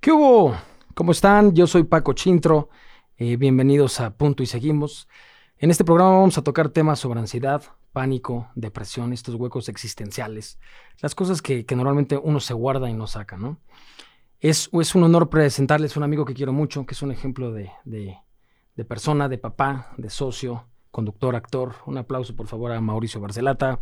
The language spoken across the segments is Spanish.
¿Qué hubo? ¿Cómo están? Yo soy Paco Chintro. Eh, bienvenidos a Punto y Seguimos. En este programa vamos a tocar temas sobre ansiedad, pánico, depresión, estos huecos existenciales, las cosas que, normalmente uno se guarda y no saca, ¿no? Es, un honor presentarles a un amigo que quiero mucho, que es un ejemplo de persona, de papá, de socio, conductor, actor. Un aplauso, por favor, a Mauricio Barcelata.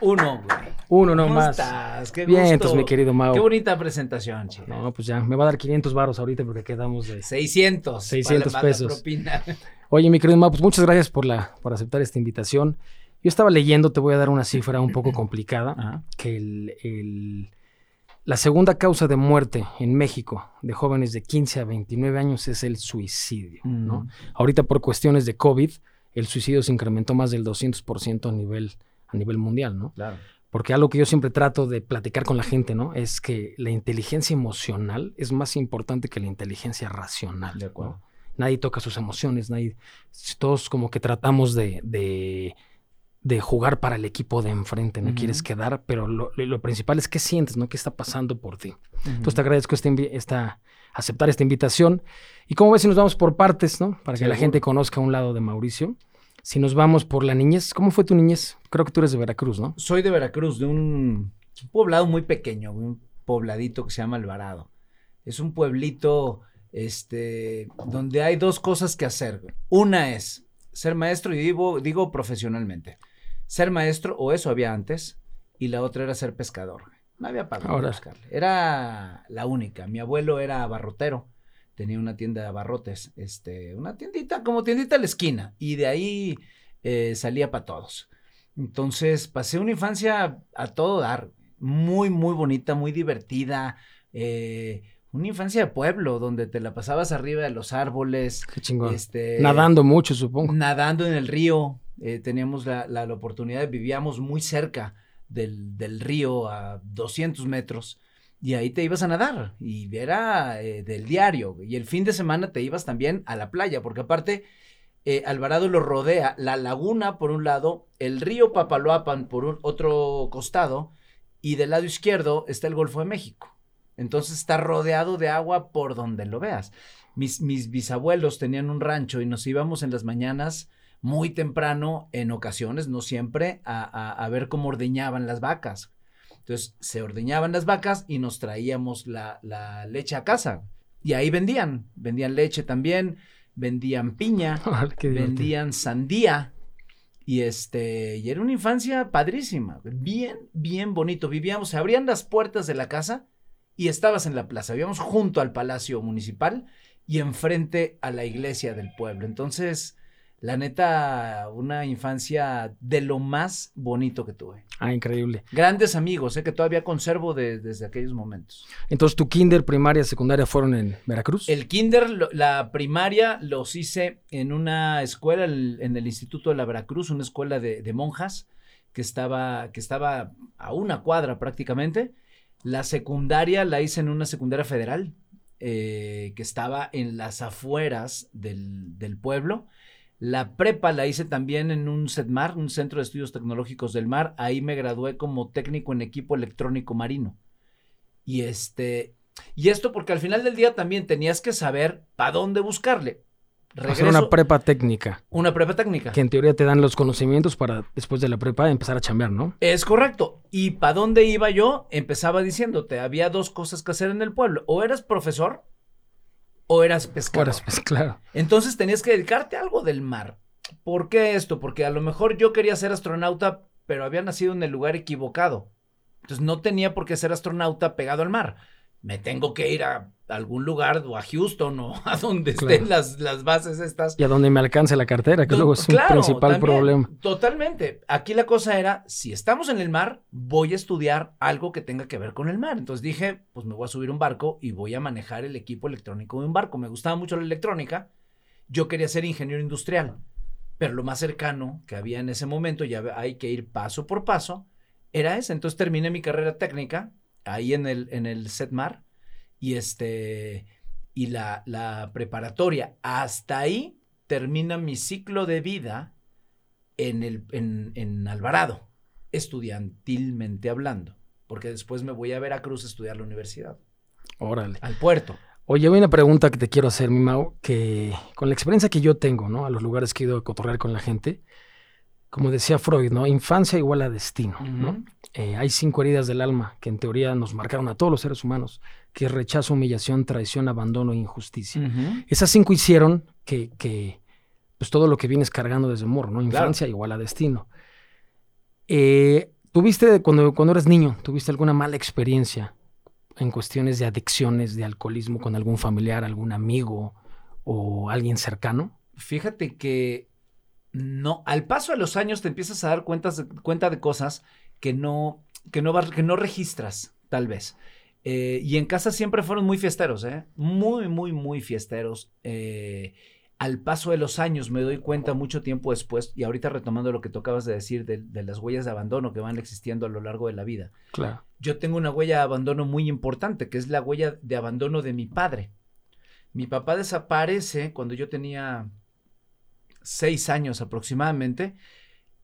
Uno, güey. Uno no más. estás? Qué Bien, entonces, mi querido Mau. Qué bonita presentación, chico. No, pues ya, me va a dar 500 varos ahorita porque quedamos de... 600. 600 pesos. Oye, mi querido Mau, pues muchas gracias por, la, por aceptar esta invitación. Yo estaba leyendo, te voy a dar una cifra un poco complicada, que el, la segunda causa de muerte en México de jóvenes de 15 a 29 años es el suicidio, ¿no? Ahorita por cuestiones de COVID, el suicidio se incrementó más del 200% a nivel, a nivel mundial, ¿no? Claro. Porque algo que yo siempre trato de platicar con la gente, ¿no? Es que la inteligencia emocional es más importante que la inteligencia racional. De acuerdo. Nadie toca sus emociones, nadie, todos como que tratamos de, de, jugar para el equipo de enfrente, no quieres quedar, pero lo, principal es qué sientes, ¿no? ¿Qué está pasando por ti? Entonces te agradezco esta, esta, aceptar esta invitación. Y como ves, si nos vamos por partes, ¿no? Para que la gente conozca un lado de Mauricio. Si nos vamos por la niñez, ¿cómo fue tu niñez? Creo que tú eres de Veracruz, ¿no? Soy de Veracruz, de un poblado muy pequeño, un pobladito que se llama Alvarado. Es un pueblito este, donde hay dos cosas que hacer. Una es ser maestro, y digo, digo profesionalmente, ser maestro, o eso había antes, y la otra era ser pescador. No había para buscarle. Era la única. Mi abuelo era abarrotero tenía una tienda de abarrotes, este, una tiendita, como tiendita a la esquina, y de ahí eh, salía para todos. Entonces pasé una infancia a todo dar, muy, muy bonita, muy divertida, eh, una infancia de pueblo, donde te la pasabas arriba de los árboles. Qué chingón. Este, nadando mucho, supongo. Nadando en el río, eh, teníamos la, la, oportunidad, vivíamos muy cerca del, del río a 200 metros y ahí te ibas a nadar y era eh, del diario. Y el fin de semana te ibas también a la playa, porque aparte eh, Alvarado lo rodea la laguna por un lado, el río Papaloapan por otro costado y del lado izquierdo está el Golfo de México. Entonces está rodeado de agua por donde lo veas. Mis, mis bisabuelos tenían un rancho y nos íbamos en las mañanas muy temprano, en ocasiones, no siempre, a, a ver cómo ordeñaban las vacas entonces se ordeñaban las vacas y nos traíamos la, leche a casa. Y ahí vendían, vendían leche también, vendían piña, vendían sandía. Y este, y era una infancia padrísima, bien, bien bonito. Vivíamos, se abrían las puertas de la casa y estabas en la plaza. Vivíamos junto al Palacio Municipal y enfrente a la iglesia del pueblo. Entonces, la neta, una infancia de lo más bonito que tuve. Ah, increíble. Grandes amigos, eh, que todavía conservo desde aquellos momentos. Entonces, ¿tu kinder, primaria, secundaria fueron en Veracruz? El kinder, la primaria los hice en una escuela, en el Instituto de la Veracruz, una escuela de, monjas que estaba, que estaba a una cuadra prácticamente. La secundaria la hice en una secundaria federal, eh, que estaba en las afueras del, del pueblo la prepa la hice también en un CEDMAR, un Centro de Estudios Tecnológicos del Mar. Ahí me gradué como técnico en equipo electrónico marino. Y este, y esto porque al final del día también tenías que saber para dónde buscarle. Hacer una prepa técnica. Una prepa técnica. Que en teoría te dan los conocimientos para después de la prepa empezar a chambear, ¿no? Es correcto. ¿Y para dónde iba yo? Empezaba diciéndote, había dos cosas que hacer en el pueblo. O eras profesor o eras pescador. claro. Entonces tenías que dedicarte a algo del mar. ¿Por qué esto? Porque a lo mejor yo quería ser astronauta, pero había nacido en el lugar equivocado. Entonces no tenía por qué ser astronauta pegado al mar me tengo que ir a algún lugar o a Houston o a donde estén las, las, bases estas. Y a donde me alcance la cartera, que luego es un principal problema. Totalmente. Aquí la cosa era, si estamos en el mar, voy a estudiar algo que tenga que ver con el mar. Entonces dije, pues me voy a subir un barco y voy a manejar el equipo electrónico de un barco. Me gustaba mucho la electrónica. Yo quería ser ingeniero industrial, pero lo más cercano que había en ese momento, ya hay que ir paso por paso, era ese. Entonces terminé mi carrera técnica ahí en el, en el Setmar y este y la, la preparatoria. Hasta ahí termina mi ciclo de vida en, el, en, en Alvarado, estudiantilmente hablando, porque después me voy a Veracruz a estudiar la universidad. Órale. Al puerto. Oye, hay una pregunta que te quiero hacer, mi Mau, que con la experiencia que yo tengo, ¿no? A los lugares que he ido a cotorrear con la gente, como decía Freud, ¿no? Infancia igual a destino, ¿no? Eh, hay cinco heridas del alma que en teoría nos marcaron a todos los seres humanos, que es rechazo, humillación, traición, abandono e injusticia. Esas cinco hicieron que, que, pues todo lo que vienes cargando desde morro, ¿no? Claro. Infancia igual a destino. Eh, ¿Tuviste, cuando, cuando eras niño, tuviste alguna mala experiencia en cuestiones de adicciones, de alcoholismo con algún familiar, algún amigo o alguien cercano? Fíjate que no, al paso de los años te empiezas a dar cuentas de- cuenta de cosas que no, que no, que no registras, tal vez. Eh, y en casa siempre fueron muy fiesteros, ¿eh? Muy, muy, muy fiesteros. Eh, al paso de los años me doy cuenta mucho tiempo después, y ahorita retomando lo que tú acabas de decir de, de las huellas de abandono que van existiendo a lo largo de la vida. Claro. Yo tengo una huella de abandono muy importante, que es la huella de abandono de mi padre. Mi papá desaparece cuando yo tenía seis años aproximadamente,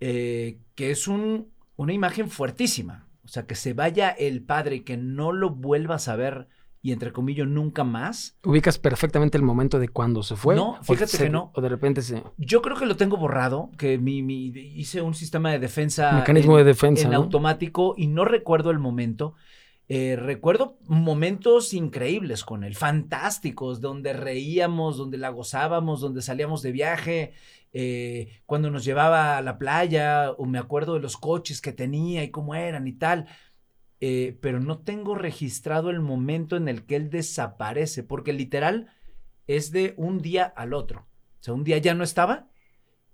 eh, que es un- una imagen fuertísima. O sea, que se vaya el padre y que no lo vuelvas a ver, y entre comillas, nunca más. ¿Ubicas perfectamente el momento de cuando se fue? No, ¿O fíjate se- que no. O de repente se... Yo creo que lo tengo borrado, que mi, mi- hice un sistema de defensa. Mecanismo en- de defensa, en ¿no? automático y no recuerdo el momento. Eh, recuerdo momentos increíbles con él, fantásticos, donde reíamos, donde la gozábamos, donde salíamos de viaje, eh, cuando nos llevaba a la playa, o me acuerdo de los coches que tenía y cómo eran y tal. Eh, pero no tengo registrado el momento en el que él desaparece, porque literal es de un día al otro. O sea, un día ya no estaba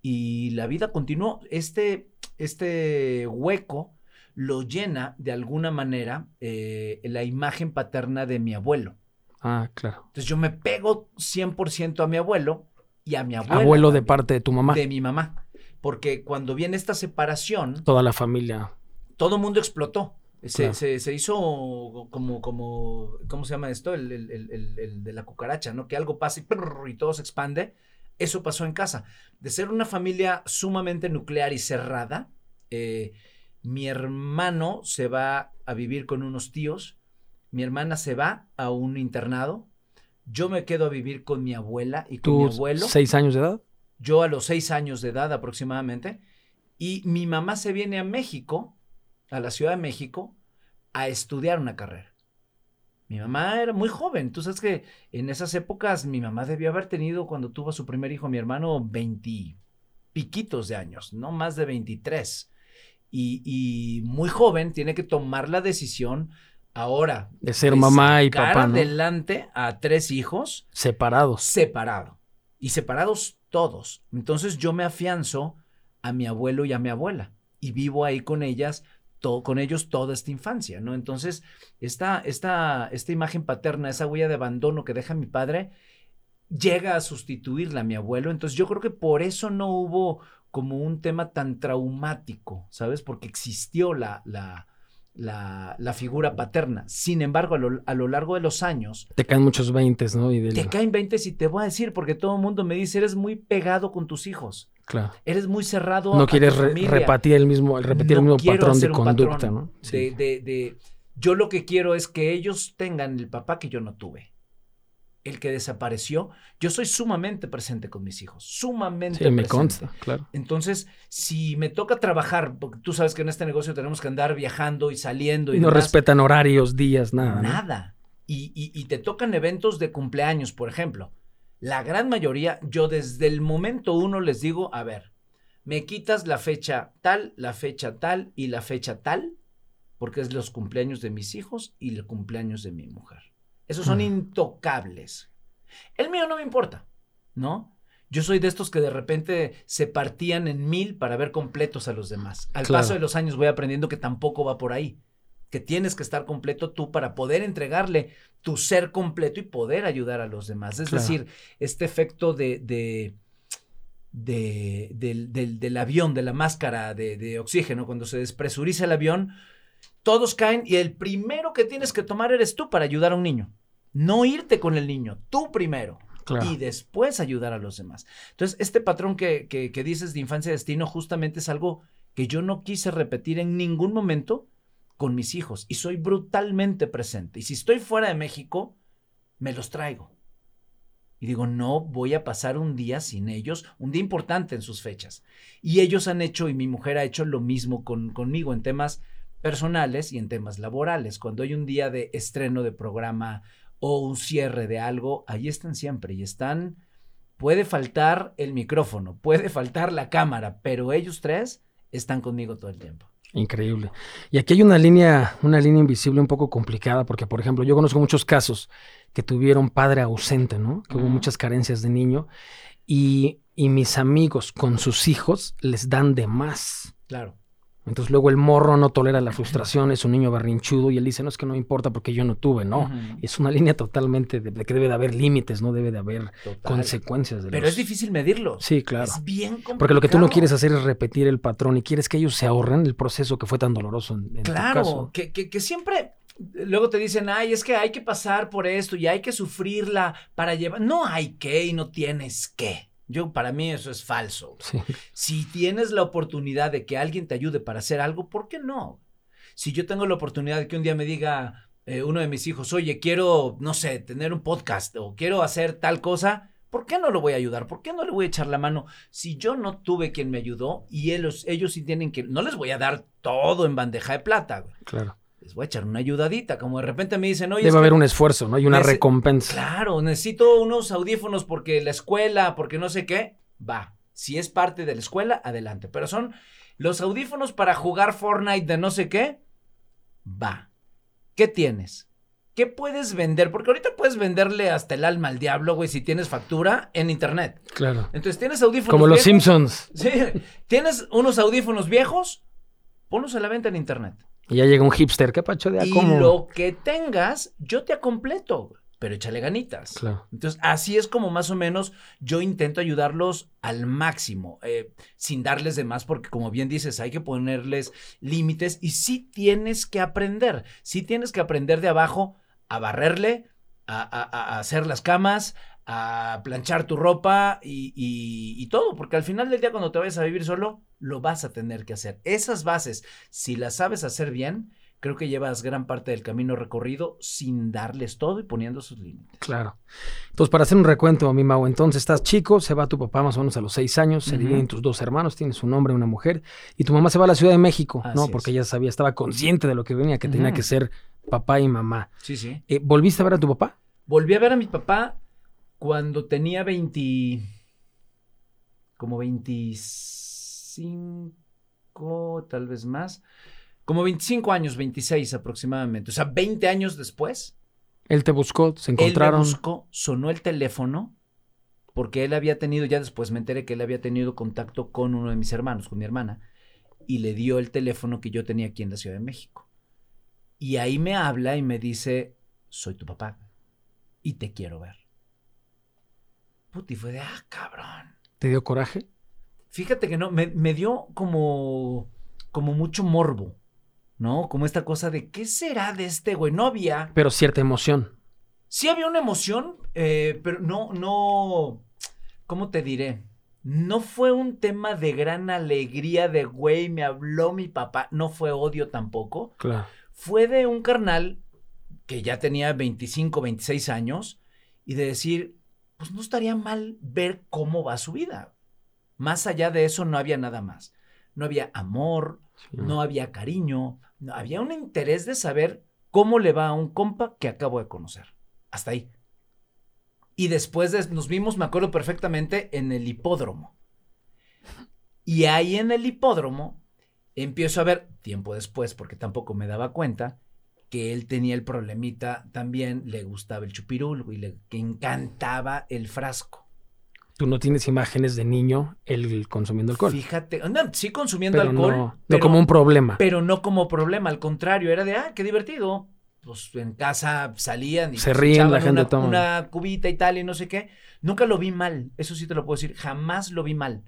y la vida continuó. Este, este hueco lo llena de alguna manera eh, la imagen paterna de mi abuelo. Ah, claro. Entonces yo me pego 100% a mi abuelo y a mi abuela. Abuelo de parte de tu mamá. De mi mamá. Porque cuando viene esta separación, Toda la familia. todo el mundo explotó. Se, Claro. se- se hizo como, como, ¿cómo se llama esto? El, el- el- el- el de la cucaracha, ¿no? Que algo pasa y, prrr, y todo se expande. Eso pasó en casa. De ser una familia sumamente nuclear y cerrada, eh, mi hermano se va a vivir con unos tíos, mi hermana se va a un internado, yo me quedo a vivir con mi abuela y con mi ¿Tú, abuelo seis años de edad? yo a los seis años de edad aproximadamente, y mi mamá se viene a México, a la Ciudad de México, a estudiar una carrera. Mi mamá era muy joven, tú sabes que en esas épocas mi mamá debió haber tenido cuando tuvo a su primer hijo, mi hermano, 20 piquitos de años, no más de 23. Y, y muy joven tiene que tomar la decisión ahora De ser mamá y papá, ¿no? adelante a tres hijos Separados. separado. Y separados todos. Entonces yo me afianzo a mi abuelo y a mi abuela. Y vivo ahí con ellas, to- con ellos toda esta infancia, ¿no? Entonces, esta, esta, esta imagen paterna, esa huella de abandono que deja mi padre, llega a sustituirla a mi abuelo. Entonces yo creo que por eso no hubo como un tema tan traumático, ¿sabes? Porque existió la, la, la, la figura paterna. Sin embargo, a lo, a lo largo de los años, Te caen muchos veintes, ¿no? Y del- te caen 20 y te voy a decir, porque todo el mundo me dice, eres muy pegado con tus hijos, Claro. eres muy cerrado. No a quieres tu re- familia. repetir el mismo, repetir el mismo patrón de conducta, patrón ¿no? De, de- de- yo lo que quiero es que ellos tengan el papá que yo no tuve. El que desapareció, yo soy sumamente presente con mis hijos, sumamente Sí, me presente. consta, claro. Entonces, si me toca trabajar, porque tú sabes que en este negocio tenemos que andar viajando y saliendo y Y no demás, respetan horarios, días, nada. ¿no? Nada. Y, y- y te tocan eventos de cumpleaños, por ejemplo. La gran mayoría, yo desde el momento uno les digo, a ver, me quitas la fecha tal, la fecha tal y la fecha tal, porque es los cumpleaños de mis hijos y el cumpleaños de mi mujer. Esos son Mm. intocables. El mío no me importa, ¿no? Yo soy de estos que de repente se partían en mil para ver completos a los demás. Al Claro. paso de los años voy aprendiendo que tampoco va por ahí que tienes que estar completo tú para poder entregarle tu ser completo y poder ayudar a los demás. Es Claro. decir, este efecto de, de, de- del, del- del avión, de la máscara de, de oxígeno, cuando se despresuriza el avión, todos caen y el primero que tienes que tomar eres tú para ayudar a un niño. No irte con el niño, tú primero. Claro. Y después ayudar a los demás. Entonces, este patrón que, que, que dices de infancia y destino justamente es algo que yo no quise repetir en ningún momento con mis hijos y soy brutalmente presente. Y si estoy fuera de México, me los traigo. Y digo, no voy a pasar un día sin ellos, un día importante en sus fechas. Y ellos han hecho, y mi mujer ha hecho lo mismo con, conmigo en temas personales y en temas laborales. Cuando hay un día de estreno de programa o un cierre de algo, ahí están siempre y están, puede faltar el micrófono, puede faltar la cámara, pero ellos tres están conmigo todo el tiempo. Increíble. Y aquí hay una línea, una línea invisible un poco complicada, porque, por ejemplo, yo conozco muchos casos que tuvieron padre ausente, ¿no? Que hubo muchas carencias de niño. Y, y mis amigos con sus hijos les dan de más. Claro. Entonces luego el morro no tolera la frustración, es un niño barrinchudo y él dice, no es que no importa porque yo no tuve, no. Es una línea totalmente de, que debe de haber límites, no debe de haber consecuencias. De Pero es difícil medirlo. Sí, claro. Es bien complicado. Porque lo que tú no quieres hacer es repetir el patrón y quieres que ellos se ahorren el proceso que fue tan doloroso en, claro, tu caso. Que, que, que siempre luego te dicen, ay, es que hay que pasar por esto y hay que sufrirla para llevar. No hay que y no tienes que. Yo, para mí eso es falso. Si tienes la oportunidad de que alguien te ayude para hacer algo, ¿por qué no? Si yo tengo la oportunidad de que un día me diga eh, uno de mis hijos, oye, quiero, no sé, tener un podcast o quiero hacer tal cosa, ¿por qué no lo voy a ayudar? ¿Por qué no le voy a echar la mano? Si yo no tuve quien me ayudó y ellos, ellos sí tienen que, no les voy a dar todo en bandeja de plata. Claro les voy a echar una ayudadita. Como de repente me dicen, oye. Debe haber un esfuerzo, ¿no? Y una recompensa. Claro, necesito unos audífonos porque la escuela, porque no sé qué. Va. Si es parte de la escuela, adelante. Pero son los audífonos para jugar Fortnite de no sé qué. Va. ¿Qué tienes? ¿Qué puedes vender? Porque ahorita puedes venderle hasta el alma al diablo, güey, si tienes factura en internet. Claro. Entonces tienes audífonos. Como los Simpsons. Sí. Tienes unos audífonos viejos, ponlos a la venta en internet. Y ya llega un hipster, ¿qué pacho de Y lo que tengas, yo te completo, pero échale ganitas. Claro. Entonces, así es como más o menos yo intento ayudarlos al máximo, eh, sin darles de más, porque como bien dices, hay que ponerles límites y sí tienes que aprender, sí tienes que aprender de abajo a barrerle, a hacer las camas, a planchar tu ropa y, todo, porque al final del día cuando te vayas a vivir solo, lo vas a tener que hacer. Esas bases, si las sabes hacer bien, creo que llevas gran parte del camino recorrido sin darles todo y poniendo sus límites. Claro. Entonces, para hacer un recuento, mi Mau, entonces estás chico, se va tu papá más o menos a los seis años, se dividen tus dos hermanos, tienes un hombre y una mujer, y tu mamá se va a la Ciudad de México, ¿no? Porque ella sabía, estaba consciente de lo que venía, que tenía que ser papá y mamá. Sí, sí. Eh, ¿Volviste a ver a tu papá? Volví a ver a mi papá cuando tenía 20, como 25, tal vez más, como 25 años, 26 aproximadamente, o sea, 20 años después. Él te buscó, se encontraron. Él me buscó, sonó el teléfono, porque él había tenido, ya después me enteré que él había tenido contacto con uno de mis hermanos, con mi hermana, y le dio el teléfono que yo tenía aquí en la Ciudad de México. Y ahí me habla y me dice, soy tu papá y te quiero ver y fue de, ah, cabrón. ¿Te dio coraje? Fíjate que no, me, dio como, como mucho morbo, ¿no? Como esta cosa de, ¿qué será de este güey? No había. Pero cierta emoción. Sí había una emoción, eh, pero no, no, ¿cómo te diré? No fue un tema de gran alegría de, güey, me habló mi papá. No fue odio tampoco. Claro. Fue de un carnal que ya tenía 25, 26 años y de decir, pues no estaría mal ver cómo va su vida. Más allá de eso no había nada más. No había amor, no había cariño, no, había un interés de saber cómo le va a un compa que acabo de conocer. Hasta ahí. Y después nos vimos, me acuerdo perfectamente, en el hipódromo. Y ahí en el hipódromo empiezo a ver, tiempo después, porque tampoco me daba cuenta, que él tenía el problemita también, le gustaba el chupirul y le encantaba el frasco. Tú no tienes imágenes de niño él consumiendo alcohol. Fíjate, sí consumiendo alcohol. No, como un problema. Pero no como problema, al contrario, era de, ah, qué divertido. Pues en casa salían y se ríen, la gente una, toma. una cubita y tal y no sé qué. Nunca lo vi mal, eso sí te lo puedo decir, jamás lo vi mal.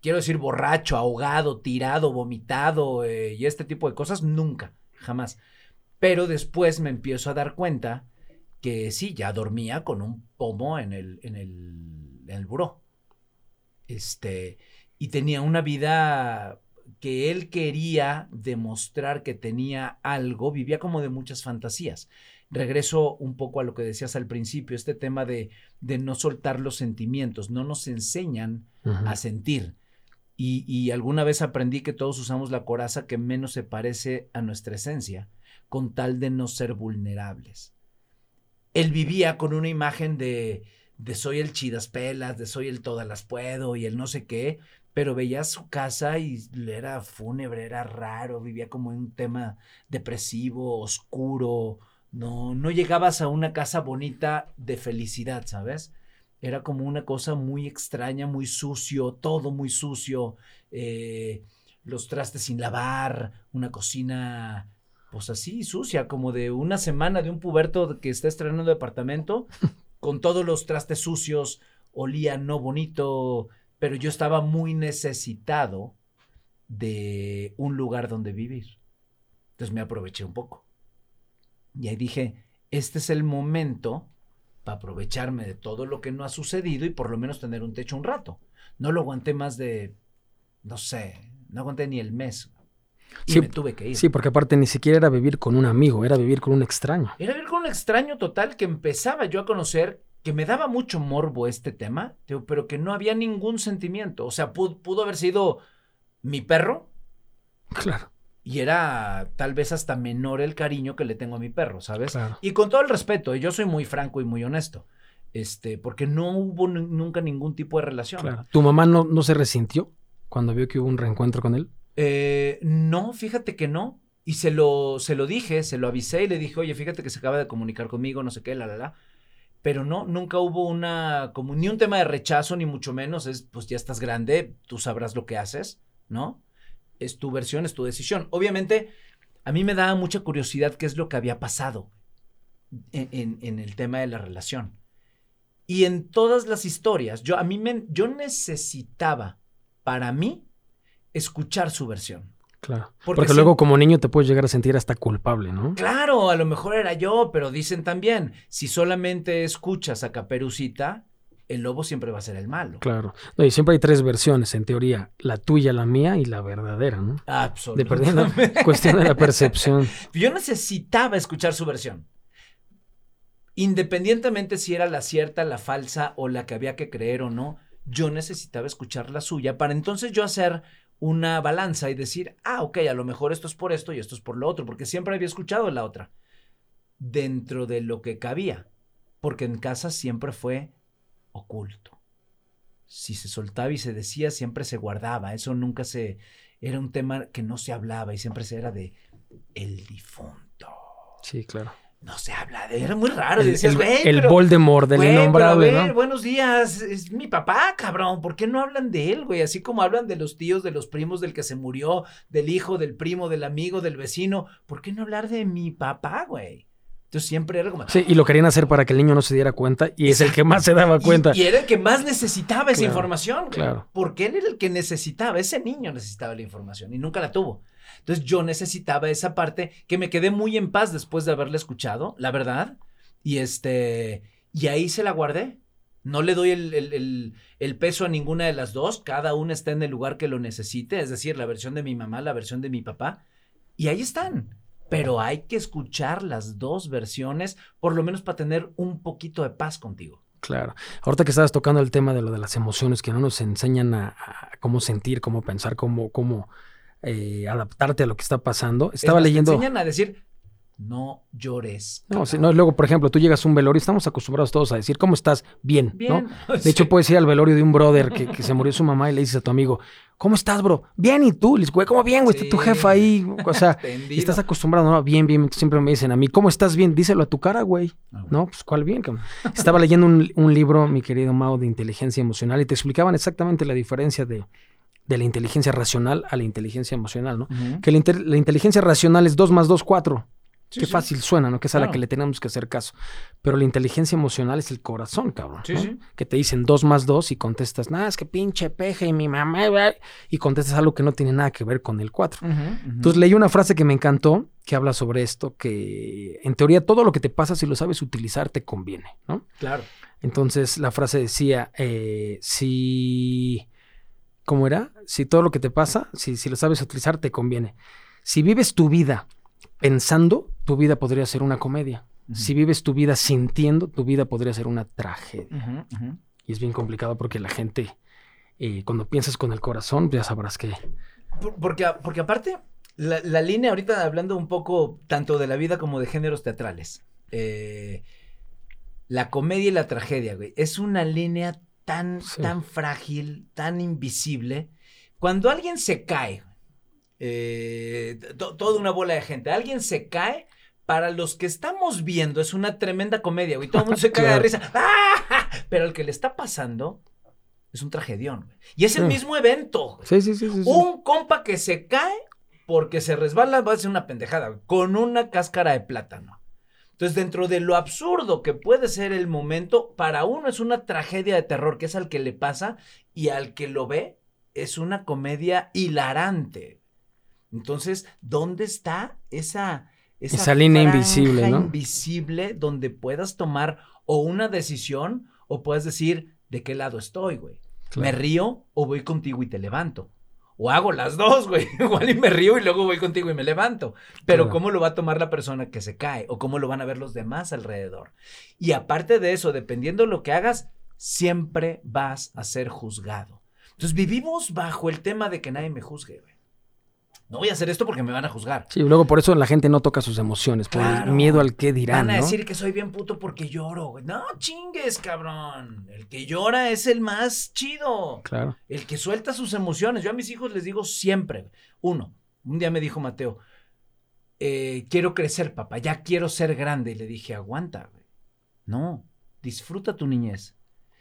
Quiero decir borracho, ahogado, tirado, vomitado eh, y este tipo de cosas, nunca, jamás. Pero después me empiezo a dar cuenta que sí, ya dormía con un pomo en el, en el, en el buró. Este, y tenía una vida que él quería demostrar que tenía algo, vivía como de muchas fantasías. Regreso un poco a lo que decías al principio, este tema de, de no soltar los sentimientos, no nos enseñan a sentir. Y, y, alguna vez aprendí que todos usamos la coraza que menos se parece a nuestra esencia, con tal de no ser vulnerables. Él vivía con una imagen de, de soy el chidas pelas, de soy el todas las puedo y el no sé qué, pero veía su casa y era fúnebre, era raro, vivía como en un tema depresivo, oscuro, no, no llegabas a una casa bonita de felicidad, ¿sabes? Era como una cosa muy extraña, muy sucio, todo muy sucio, eh, los trastes sin lavar, una cocina pues así sucia, como de una semana de un puberto que está estrenando departamento, con todos los trastes sucios, olía no bonito, pero yo estaba muy necesitado de un lugar donde vivir. Entonces me aproveché un poco. Y ahí dije, este es el momento para aprovecharme de todo lo que no ha sucedido y por lo menos tener un techo un rato. No lo aguanté más de, no sé, no aguanté ni el mes. Y me tuve que ir. Sí, porque aparte ni siquiera era vivir con un amigo, era vivir con un extraño. Era vivir con un extraño total que empezaba yo a conocer, que me daba mucho morbo este tema, pero que no había ningún sentimiento. O sea, pudo, haber sido mi perro. Claro. Y era tal vez hasta menor el cariño que le tengo a mi perro, ¿sabes? Y con todo el respeto, yo soy muy franco y muy honesto. Este, porque no hubo nunca ningún tipo de relación. Claro. ¿Tu mamá no, no se resintió cuando vio que hubo un reencuentro con él? Eh, no, fíjate que no. Y se lo, se lo dije, se lo avisé y le dije, oye, fíjate que se acaba de comunicar conmigo, no sé qué, la, la, la. Pero no, nunca hubo una, como ni un tema de rechazo, ni mucho menos. Es, pues ya estás grande, tú sabrás lo que haces, ¿no? Es tu versión, es tu decisión. Obviamente, a mí me daba mucha curiosidad qué es lo que había pasado en, en, el tema de la relación. Y en todas las historias, yo, a mí me, yo necesitaba, para mí, escuchar su versión. Claro. Porque, luego como niño te puedes llegar a sentir hasta culpable, ¿no? Claro, a lo mejor era yo, pero dicen también, si solamente escuchas a Caperucita, el lobo siempre va a ser el malo. Claro. y siempre hay tres versiones, en teoría. La tuya, la mía y la verdadera, ¿no? Absolutamente. De cuestión de la percepción. Yo necesitaba escuchar su versión. Independientemente si era la cierta, la falsa o la que había que creer o no, yo necesitaba escuchar la suya para entonces yo hacer una balanza y decir, ah, ok, a lo mejor esto es por esto y esto es por lo otro, porque siempre había escuchado la otra, dentro de lo que cabía, porque en casa siempre fue oculto. Si se soltaba y se decía, siempre se guardaba, eso nunca se, era un tema que no se hablaba y siempre se era de el difunto. Sí, claro no se habla de él, era muy raro. El, decías, el, Voldemort del innombrable, a ver, buenos días, es mi papá, cabrón, ¿por qué no hablan de él, güey? Así como hablan de los tíos, de los primos del que se murió, del hijo, del primo, del amigo, del vecino, ¿por qué no hablar de mi papá, güey? Entonces siempre era como... Sí, y lo querían hacer para que el niño no se diera cuenta y es el que más se daba cuenta. Y, era el que más necesitaba esa información. Claro. Porque él era el que necesitaba, ese niño necesitaba la información y nunca la tuvo. Entonces yo necesitaba esa parte que me quedé muy en paz después de haberla escuchado, la verdad. Y este, y ahí se la guardé. No le doy el, el, peso a ninguna de las dos, cada una está en el lugar que lo necesite, es decir, la versión de mi mamá, la versión de mi papá, y ahí están. Pero hay que escuchar las dos versiones, por lo menos para tener un poquito de paz contigo. Claro. Ahorita que estabas tocando el tema de lo de las emociones, que no nos enseñan a, a cómo sentir, cómo pensar, cómo, cómo, eh, adaptarte a lo que está pasando. Estaba leyendo. Te enseñan a decir, no llores. No, si no, luego, por ejemplo, tú llegas a un velorio, estamos acostumbrados todos a decir, ¿cómo estás? Bien, ¿no? De hecho, puedes ir al velorio de un brother que, se murió su mamá y le dices a tu amigo, ¿cómo estás, bro? Bien, ¿y tú? Le dices, güey, ¿cómo bien, güey? Está tu jefa ahí. O sea, estás acostumbrado, ¿no? Bien, bien. Siempre me dicen a mí, ¿cómo estás bien? Díselo a tu cara, güey. Ah, no, pues, ¿cuál bien? Estaba leyendo un, un libro, mi querido Mao, de inteligencia emocional y te explicaban exactamente la diferencia de de la inteligencia racional a la inteligencia emocional, ¿no? Que la, inteligencia racional es 2 más 2, 4. Qué fácil suena, ¿no? Que es a la que le tenemos que hacer caso. Pero la inteligencia emocional es el corazón, cabrón. Que te dicen 2 más 2 y contestas, nada, es que pinche peje y mi mamá, y contestas algo que no tiene nada que ver con el 4. Entonces leí una frase que me encantó, que habla sobre esto, que en teoría todo lo que te pasa, si lo sabes utilizar, te conviene, ¿no? Claro. Entonces la frase decía, eh, si ¿cómo era? Si todo lo que te pasa, si, si lo sabes utilizar, te conviene. Si vives tu vida pensando, tu vida podría ser una comedia. Si vives tu vida sintiendo, tu vida podría ser una tragedia. Y es bien complicado porque la gente, eh, cuando piensas con el corazón, ya sabrás que... Porque, porque aparte, la, la, línea ahorita hablando un poco tanto de la vida como de géneros teatrales. Eh, la comedia y la tragedia, güey. Es una línea tan, tan frágil, tan invisible. Cuando alguien se cae, eh, toda una bola de gente, alguien se cae, para los que estamos viendo es una tremenda comedia, güey. Todo el mundo se cae de risa. ¡Ah! Pero el que le está pasando es un tragedión, güey. Y es el mismo evento. Sí, sí, sí, sí, Un compa que se cae porque se resbala va a ser una pendejada, con una cáscara de plátano. Entonces, dentro de lo absurdo que puede ser el momento, para uno es una tragedia de terror, que es al que le pasa, y al que lo ve es una comedia hilarante. Entonces, ¿dónde está esa, esa, línea invisible, ¿no? invisible donde puedas tomar o una decisión o puedes decir de qué lado estoy, güey? ¿Me río o voy contigo y te levanto? O hago las dos, güey. Igual y me río y luego voy contigo y me levanto. Pero ¿cómo lo va a tomar la persona que se cae? ¿O cómo lo van a ver los demás alrededor? Y aparte de eso, dependiendo de lo que hagas, siempre vas a ser juzgado. Entonces vivimos bajo el tema de que nadie me juzgue, güey no voy a hacer esto porque me van a juzgar. Sí, luego por eso la gente no toca sus emociones, por el miedo al que dirán. Van a decir que soy bien puto porque lloro, güey. No chingues, cabrón. El que llora es el más chido. Claro. El que suelta sus emociones. Yo a mis hijos les digo siempre. Uno, un día me dijo Mateo, eh, quiero crecer, papá, ya quiero ser grande. Y le dije, aguanta, güey. No, disfruta tu niñez.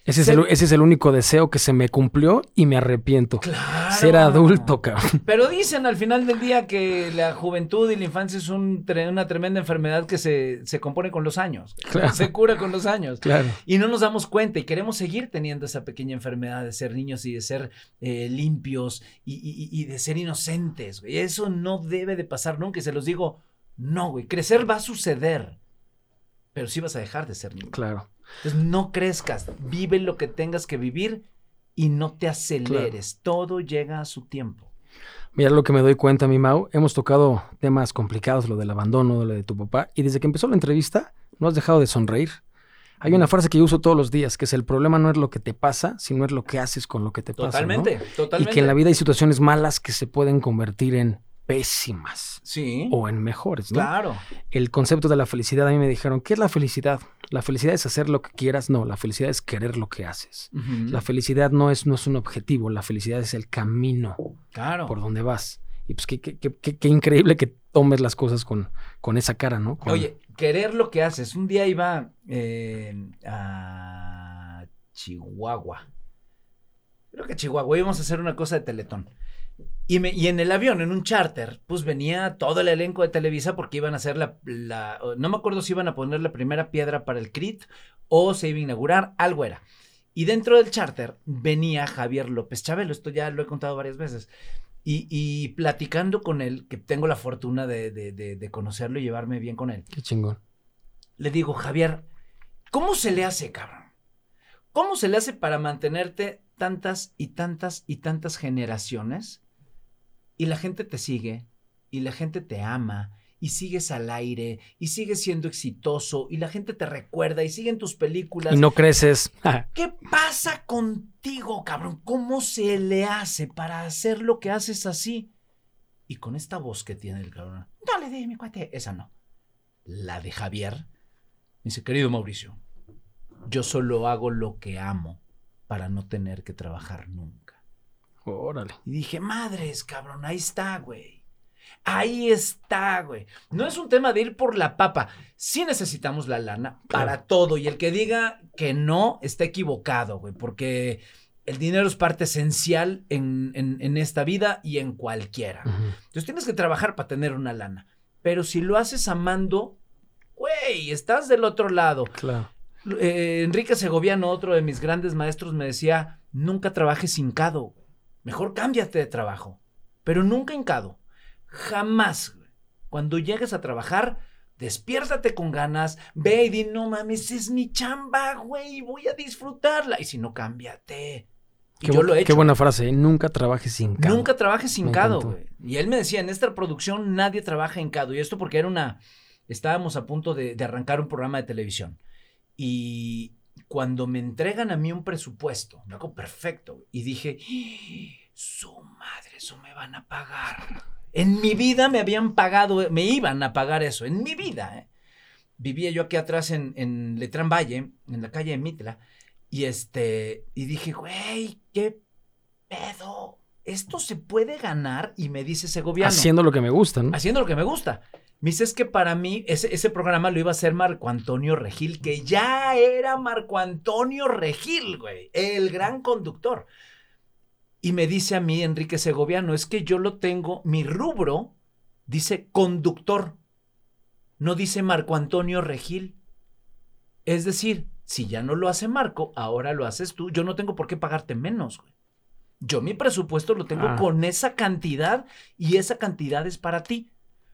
Ese, es el, único deseo que se me cumplió y me arrepiento. Claro. Ser adulto, cabrón. Pero dicen al final del día que la juventud y la infancia es una tremenda enfermedad que se, compone con los años. Se cura con los años. Claro. Y no nos damos cuenta y queremos seguir teniendo esa pequeña enfermedad de ser niños y de ser eh, limpios y, de ser inocentes. Eso no debe de pasar nunca. Y se los digo, no, güey. Crecer va a suceder. Pero sí vas a dejar de ser niño. Claro. Entonces, no crezcas, vive lo que tengas que vivir y no te aceleres. Todo llega a su tiempo. Mira lo que me doy cuenta, mi Mau. Hemos tocado temas complicados, lo del abandono, lo de tu papá, y desde que empezó la entrevista no has dejado de sonreír. Hay una frase que yo uso todos los días, que es el problema no es lo que te pasa, sino es lo que haces con lo que te pasa. Totalmente, totalmente. Y que en la vida hay situaciones malas que se pueden convertir en pésimas. Sí. O en mejores, ¿no? Claro. El concepto de la felicidad, a mí me dijeron, ¿qué es la felicidad? La felicidad es hacer lo que quieras, no, la felicidad es querer lo que haces. La felicidad no es, no es un objetivo, la felicidad es el camino claro. por donde vas. Y pues qué, qué, qué, qué increíble que tomes las cosas con, con esa cara, ¿no? Oye, querer lo que haces. Un día iba eh, a Chihuahua. Creo que Chihuahua íbamos a hacer una cosa de teletón. Y, en el avión, en un charter, pues venía todo el elenco de Televisa porque iban a hacer la, No me acuerdo si iban a poner la primera piedra para el CRIT o se iba a inaugurar, algo era. Y dentro del charter venía Javier López Chabelo, esto ya lo he contado varias veces. Y, platicando con él, que tengo la fortuna de, de conocerlo y llevarme bien con él. Qué chingón. Le digo, Javier, ¿cómo se le hace, cabrón? ¿Cómo se le hace para mantenerte tantas y tantas y tantas generaciones y la gente te sigue y la gente te ama y sigues al aire y sigues siendo exitoso y la gente te recuerda y siguen tus películas. Y no creces. ¿Qué pasa contigo, cabrón? ¿Cómo se le hace para hacer lo que haces así? Y con esta voz que tiene el cabrón. No le dé mi cuate. Esa no. La de Javier. Dice, querido Mauricio, yo solo hago lo que amo para no tener que trabajar nunca. Órale. Y dije, madres, cabrón, ahí está, güey. Ahí está, güey. No es un tema de ir por la papa. Sí necesitamos la lana para todo. Y el que diga que no está equivocado, güey. Porque el dinero es parte esencial en, esta vida y en cualquiera. Entonces tienes que trabajar para tener una lana. Pero si lo haces amando, güey, estás del otro lado. Claro. Eh, Enrique Segoviano, otro de mis grandes maestros, me decía, nunca trabajes hincado. Mejor cámbiate de trabajo, pero nunca hincado. Jamás. Cuando llegues a trabajar, despiértate con ganas, ve y di, no mames, es mi chamba, güey, voy a disfrutarla. Y si no, cámbiate. Y yo lo he hecho. Qué buena frase, ¿eh? nunca trabajes hincado. Nunca trabajes hincado, güey. Y él me decía, en esta producción nadie trabaja hincado. Y esto porque era una... Estábamos a punto de, de arrancar un programa de televisión. Y cuando me entregan a mí un presupuesto, me hago perfecto. Y dije, su madre, eso me van a pagar. En mi vida me habían pagado, me iban a pagar eso, en mi vida. ¿eh? Vivía yo aquí atrás en, en Letrán Valle, en la calle de Mitla, y este, y dije, güey, qué pedo. Esto se puede ganar, y me dice ese gobierno. Haciendo lo que me gusta, ¿no? Haciendo lo que me gusta. Me dice, es que para mí ese, ese, programa lo iba a hacer Marco Antonio Regil, que ya era Marco Antonio Regil, güey, el gran conductor. Y me dice a mí Enrique Segoviano, es que yo lo tengo, mi rubro dice conductor, no dice Marco Antonio Regil. Es decir, si ya no lo hace Marco, ahora lo haces tú, yo no tengo por qué pagarte menos, güey. Yo mi presupuesto lo tengo ah. con esa cantidad y esa cantidad es para ti.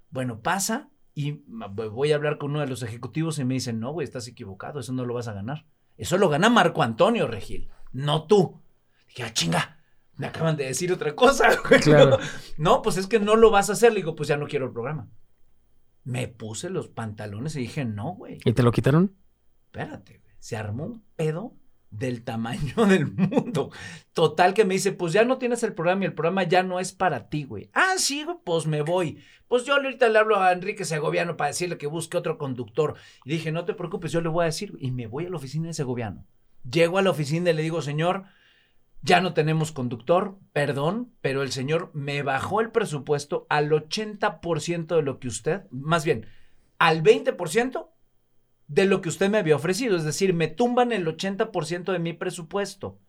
Bueno, pasa y voy a hablar con uno de los ejecutivos y me dicen, no, güey, estás equivocado, eso no lo vas a ganar. Eso lo gana Marco Antonio Regil, no tú. Dije, ah, chinga, me acaban de decir otra cosa. Claro. No, pues es que no lo vas a hacer. Le digo, pues ya no quiero el programa. Me puse los pantalones y dije, no, güey. ¿Y te lo quitaron? Espérate, güey. Se armó un pedo del tamaño del mundo. Total que me dice, pues ya no tienes el programa y el programa ya no es para ti, güey. Ah, sí, pues me voy. Pues yo ahorita le hablo a Enrique Segoviano para decirle que busque otro conductor. Y dije, no te preocupes, yo le voy a decir. Y me voy a la oficina de Segoviano. Llego a la oficina y le digo, señor, ya no tenemos conductor, perdón, pero el señor me bajó el presupuesto al 80% de lo que usted, más bien, al 20% de lo que usted me había ofrecido. Es decir, me tumban el 80% de mi presupuesto.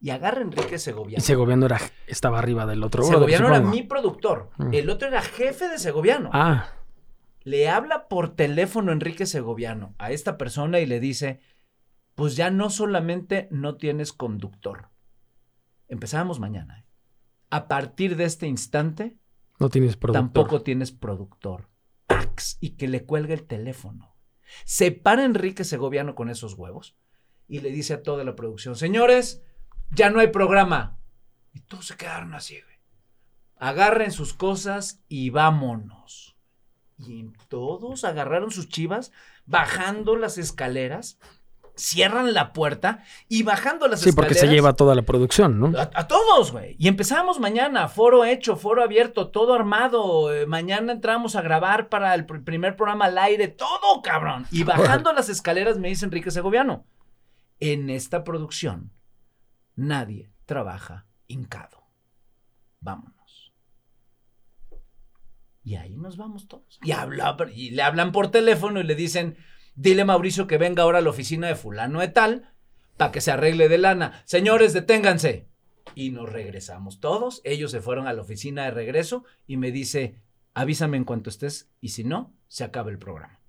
Y agarra Enrique Segoviano. Y Segoviano era, estaba arriba del otro. Segoviano era mi productor. Mm. El otro era jefe de Segoviano. Ah. Le habla por teléfono Enrique Segoviano a esta persona y le dice, pues ya no solamente no tienes conductor, Empezábamos mañana. ¿eh? A partir de este instante, no tienes productor. Tampoco tienes productor. Pax, y que le cuelga el teléfono. Se para Enrique Segoviano con esos huevos y le dice a toda la producción, señores, ya no hay programa. Y todos se quedaron así. Agarren sus cosas y vámonos. Y todos agarraron sus chivas, bajando las escaleras cierran la puerta y bajando las escaleras. Sí, porque se lleva toda la producción, ¿no? A, todos, güey. Y empezamos mañana, foro hecho, foro abierto, todo armado. Eh, mañana entramos a grabar para el primer programa al aire, todo, cabrón. Y bajando las escaleras me dice Enrique Segoviano, en esta producción nadie trabaja hincado. Vámonos. Y ahí nos vamos todos. Y, habla, y le hablan por teléfono y le dicen, Dile Mauricio que venga ahora a la oficina de fulano de tal para que se arregle de lana. Señores, deténganse. Y nos regresamos todos. Ellos se fueron a la oficina de regreso y me dice, avísame en cuanto estés y si no, se acaba el programa.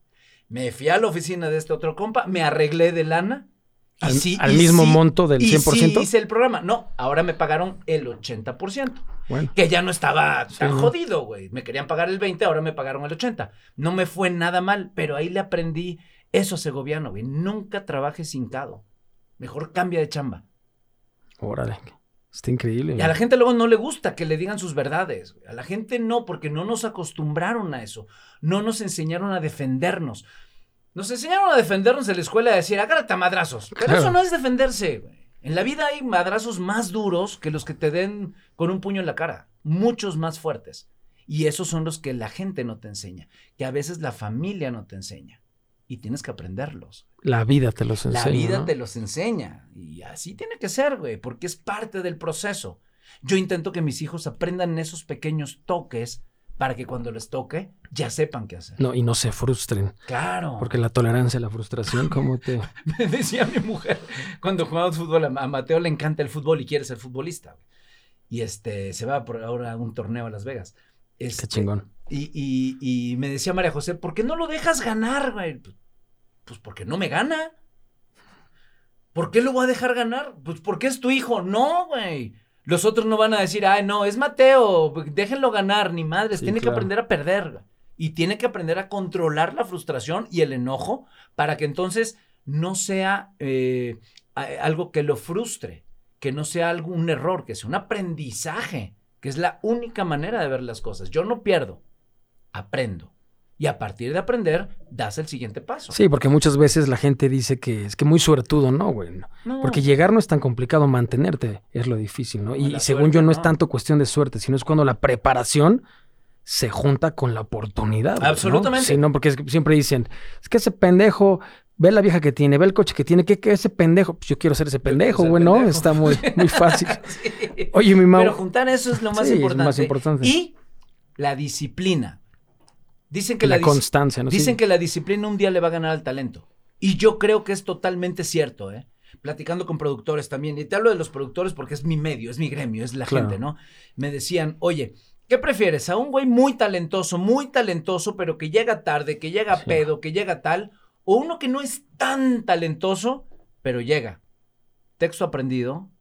Me fui a la oficina de este otro compa, me arreglé de lana. al, al mismo monto del 100%. Y sí hice el programa. No, ahora me pagaron el 80%. Bueno. Que ya no estaba tan jodido, güey. Me querían pagar el 20, ahora me pagaron el 80. No me fue nada mal, pero ahí le aprendí eso segoviano, güey. Nunca trabajes hincado. Mejor cambia de chamba. Órale. Está increíble. Y a la gente luego no le gusta que le digan sus verdades. A la gente no, porque no nos acostumbraron a eso. No nos enseñaron a defendernos. Nos enseñaron a defendernos en la escuela a decir, agárrate a madrazos. Pero eso no es defenderse, güey. En la vida hay madrazos más duros que los que te den con un puño en la cara. Muchos más fuertes. Y esos son los que la gente no te enseña. Que a veces la familia no te enseña y tienes que aprenderlos. La vida te los enseña. La vida te los enseña. Y así tiene que ser, güey, porque es parte del proceso. Yo intento que mis hijos aprendan esos pequeños toques para que cuando les toque ya sepan qué hacer. No, y no se frustren. Claro. Porque la tolerancia a la frustración, ¿cómo te...? Me decía mi mujer, cuando jugamos fútbol, a Mateo le encanta el fútbol y quiere ser futbolista. Y este, se va por ahora a un torneo a Las Vegas. Este, qué chingón. Y, me decía María José, ¿por qué no lo dejas ganar, güey? Pues, pues porque no me gana. ¿Por qué lo voy a dejar ganar? Pues porque es tu hijo. No, güey. Los otros no van a decir, ay, no, es Mateo, déjenlo ganar, ni madres. tiene que aprender a perder. Y tiene que aprender a controlar la frustración y el enojo para que entonces no sea eh, algo que lo frustre que no sea algún error, que sea un aprendizaje, que es la única manera de ver las cosas. Yo no pierdo, aprendo. Y a partir de aprender, das el siguiente paso. Sí, porque muchas veces la gente dice que es que muy suertudo, ¿no, güey? No. Porque llegar no es tan complicado, mantenerte es lo difícil, ¿no? Y según suerte, yo no, es tanto cuestión de suerte, sino es cuando la preparación se junta con la oportunidad. Absolutamente. Sí, no, porque es que siempre dicen, es que ese pendejo, ve la vieja que tiene, ve el coche que tiene, ¿qué, qué ese pendejo? Pues yo quiero ser ese pendejo, güey, ¿no? Está muy, muy fácil. Sí. Oye, mi Mau. Pero juntar eso es lo más Sí, es lo importante. más importante. Y la disciplina. Dicen que la la, dis- constancia, ¿no? Sí. Dicen que la disciplina un día le va a ganar al talento. Y yo creo que es totalmente cierto, ¿eh? Platicando con productores también. Y te hablo de los productores porque es mi medio, es mi gremio, es la Claro. gente, ¿no? Me decían, oye, ¿qué prefieres? ¿A un güey muy talentoso, muy talentoso, pero que llega tarde, que llega Sí. pedo, que llega tal? ¿O uno que no es tan talentoso, pero llega? Texto aprendido,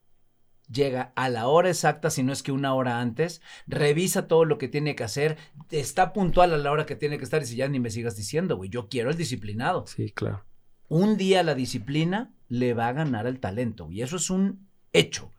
llega a la hora exacta, si no es que una hora antes, revisa todo lo que tiene que hacer, está puntual a la hora que tiene que estar y si ya ni me sigas diciendo, güey, yo quiero el disciplinado. Sí, claro. Un día la disciplina le va a ganar al talento y eso es un hecho.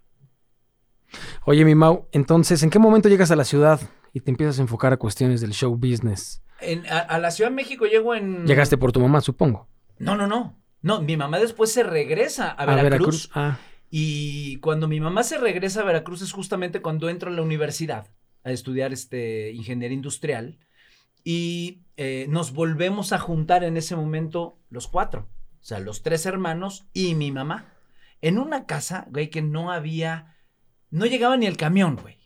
Oye, mi Mau, entonces, ¿en qué momento llegas a la ciudad y te empiezas a enfocar a cuestiones del show business? En- a, a la Ciudad de México llego en... Llegaste por tu mamá, supongo. No, no, no. No, mi mamá después se regresa a A Veracruz. Ah, Y cuando mi mamá se regresa a Veracruz es justamente cuando entro a la universidad a estudiar este, ingeniería industrial y eh, nos volvemos a juntar en ese momento los cuatro, o sea, los tres hermanos y mi mamá, en una casa, güey, que no había, no llegaba ni el camión, güey.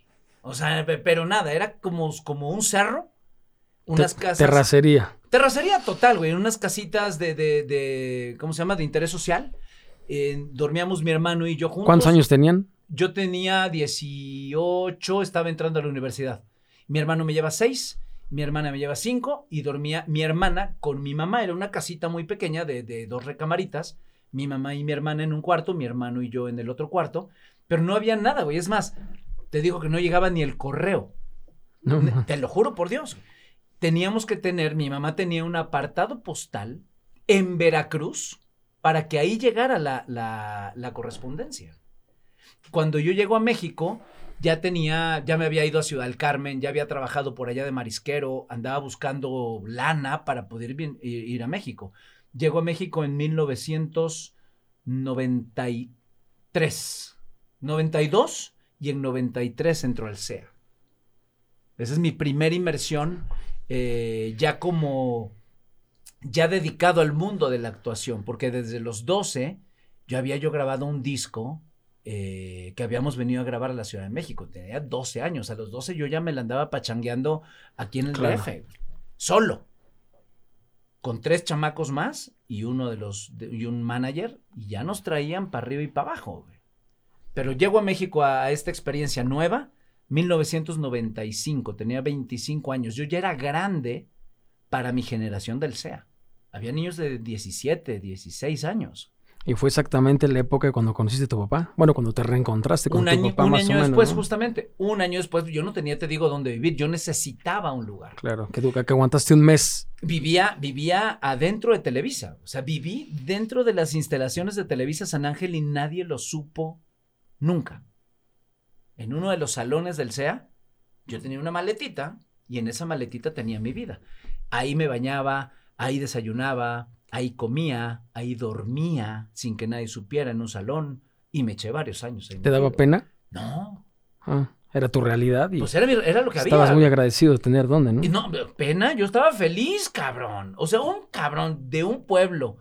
O sea, pe- pero nada, era como, como un cerro, unas te- casas. Terracería. Terracería total, güey, en unas casitas de, de, de, ¿cómo se llama? De interés social. Eh, dormíamos mi hermano y yo juntos. ¿Cuántos años tenían? Yo tenía 18, estaba entrando a la universidad. Mi hermano me lleva 6, mi hermana me lleva 5 y dormía mi hermana con mi mamá. Era una casita muy pequeña de, de dos recamaritas. Mi mamá y mi hermana en un cuarto, mi hermano y yo en el otro cuarto. Pero no había nada, güey. Es más, te digo que no llegaba ni el correo. No. Te lo juro por Dios. Teníamos que tener, mi mamá tenía un apartado postal en Veracruz para que ahí llegara la, la- correspondencia. Cuando yo llego a México, ya tenía, ya me había ido a Ciudad del Carmen, ya había trabajado por allá de marisquero, andaba buscando lana para poder ir a México. Llego a México en 1993, 92 y en 93 entró al CEA. Esa es mi primera inmersión eh, ya como, ya dedicado al mundo de la actuación, porque desde los 12 yo había yo grabado un disco eh, que habíamos venido a grabar a la Ciudad de México. Tenía 12 años, a los 12 yo ya me la andaba pachangueando aquí en el Claro. DF, solo, con tres chamacos más y uno de los, de- y un manager, y ya nos traían para arriba y para abajo. güey. Pero llego a México a, a esta experiencia nueva, 1995, tenía 25 años. Yo ya era grande para mi generación del SEA. Había niños de 17, 16 años. Y fue exactamente la época cuando conociste a tu papá. Bueno, cuando te reencontraste con Un tu año, papá un más año o menos. después, ¿no? justamente, un año después, yo no tenía, te digo, dónde vivir. Yo necesitaba un lugar. Claro, que, que aguantaste un mes. Vivía, vivía adentro de Televisa. O sea, viví dentro de las instalaciones de Televisa San Ángel y nadie lo supo nunca. En uno de los salones del SEA, yo tenía una maletita y en esa maletita tenía mi vida. Ahí me bañaba, ahí desayunaba, ahí comía, ahí dormía sin que nadie supiera en un salón y me eché varios años ahí. ¿Te daba pena? No, Ah, era tu realidad y pues era, mi- era lo que había. estabas muy agradecido de tener dónde, ¿no? Y no, pena, yo estaba feliz, cabrón. O sea, un cabrón de un pueblo.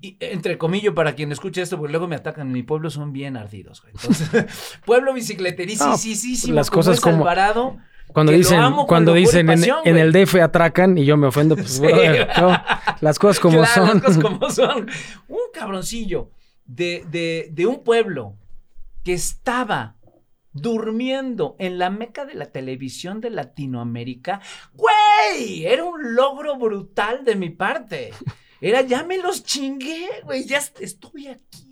Y, entre comillas, para quien escuche esto, porque luego me atacan, mi pueblo son bien ardidos, güey. Entonces, pueblo bicicleterísimo, sí, sí, sí, las cosas como- Alvarado. Cuando que dicen, cuando dicen en, pasión, en güey. el DF atracan y yo me ofendo, pues Sí. brother, no, las cosas como Claro, son. las cosas como son. Un cabroncillo de, de, de un pueblo que estaba durmiendo en la meca de la televisión de Latinoamérica, güey, era un logro brutal de mi parte. Era, ya me los chingué, güey, ya est- estoy aquí,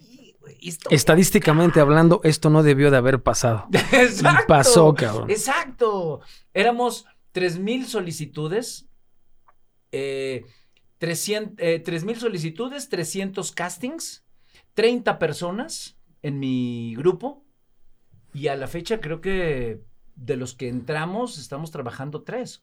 Estadísticamente hablando, esto no debió de haber pasado. Exacto. pasó, cabrón. Exacto. Éramos 3.000 solicitudes, eh, 300, eh, 3.000 solicitudes, 300 castings, 30 personas en mi grupo Y a la fecha creo que de los que entramos estamos trabajando tres.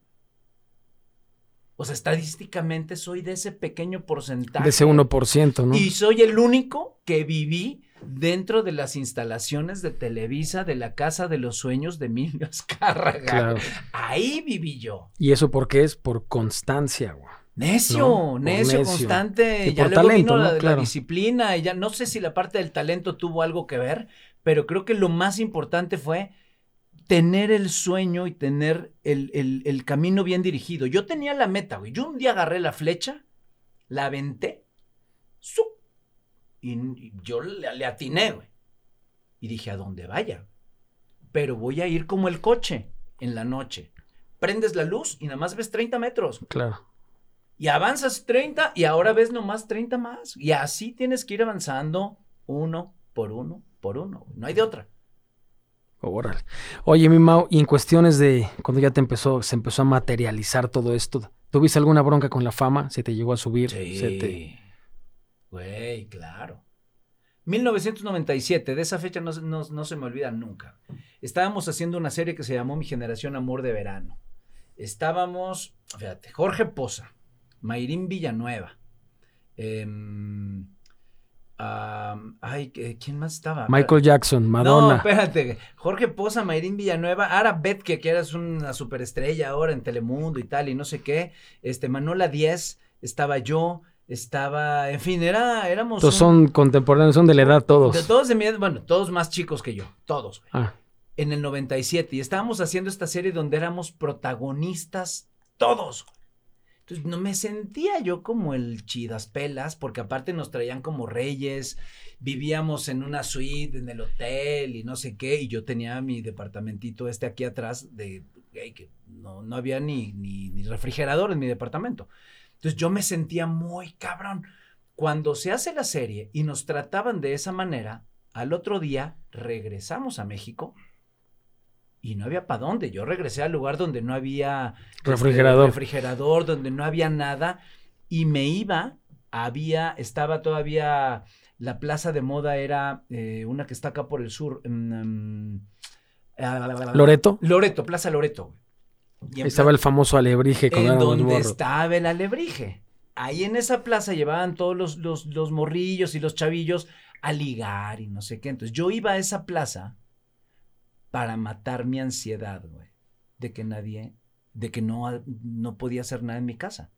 O sea, estadísticamente soy de ese pequeño porcentaje. De ese 1%, ¿no? Y soy el único que viví dentro de las instalaciones de Televisa de la Casa de los Sueños de Emilio Azcárraga. Claro. Ahí viví yo. ¿Y eso por qué es? Por constancia, güey. Necio, No, necio, necio. constante. Y ya por luego talento, vino la, ¿no? la disciplina. Y ya no sé si la parte del talento tuvo algo que ver, pero creo que lo más importante fue tener el sueño y tener el, el- el camino bien dirigido. Yo tenía la meta, güey. Yo un día agarré la flecha, la aventé, ¡zup! y, y yo le, le atiné, güey. Y dije, a donde vaya. Pero voy a ir como el coche en la noche. Prendes la luz y nada más ves 30 metros. Claro. Y avanzas 30 y ahora ves nomás 30 más. Y así tienes que ir avanzando uno por uno por uno. No hay de otra. Órale. Oye, mi Mau, y en cuestiones de cuando ya te empezó, se empezó a materializar todo esto, ¿tuviste alguna bronca con la fama? ¿Se te llegó a subir? ¿Se te- Güey, claro. 1997, de esa fecha no, se- no- no se me olvida nunca. Estábamos haciendo una serie que se llamó Mi Generación Amor de Verano. Estábamos, fíjate, Jorge Poza, Mayrín Villanueva, em, ay, ¿qué- ¿quién más estaba? Michael Jackson, No, Madonna. espérate. Jorge Poza, Mayrín Villanueva, Ara Betke, que eras una superestrella ahora en Telemundo y tal, y no sé qué. Este, Manola 10, estaba yo, estaba, en fin, era, éramos. Todos un- son contemporáneos, son de la edad todos. de todos de mi edad, bueno, todos más chicos que yo, todos, güey. Ah, En el 97, y estábamos haciendo esta serie donde éramos protagonistas todos. Entonces, no me sentía yo como el chidas pelas, porque aparte nos traían como reyes, vivíamos en una suite en el hotel y no sé qué, y yo tenía mi departamentito este aquí atrás de que no, no había ni, ni, ni refrigerador en mi departamento. Entonces yo me sentía muy cabrón. Cuando se hace la serie y nos trataban de esa manera, al otro día regresamos a México y no había para dónde. Yo regresé al lugar donde no había este, Refrigerador. refrigerador, donde no había nada y me iba. Había, estaba todavía la plaza de moda era eh, una que está acá por el sur. ah, ¿Loreto? Loreto, Plaza Loreto. Y estaba el famoso alebrije cuando en donde estaba el alebrije. Ahí en esa plaza llevaban todos los, los, los morrillos y los chavillos a ligar y no sé qué. Entonces yo iba a esa plaza para matar mi ansiedad, güey, de que nadie, de que no, no podía hacer nada en mi casa.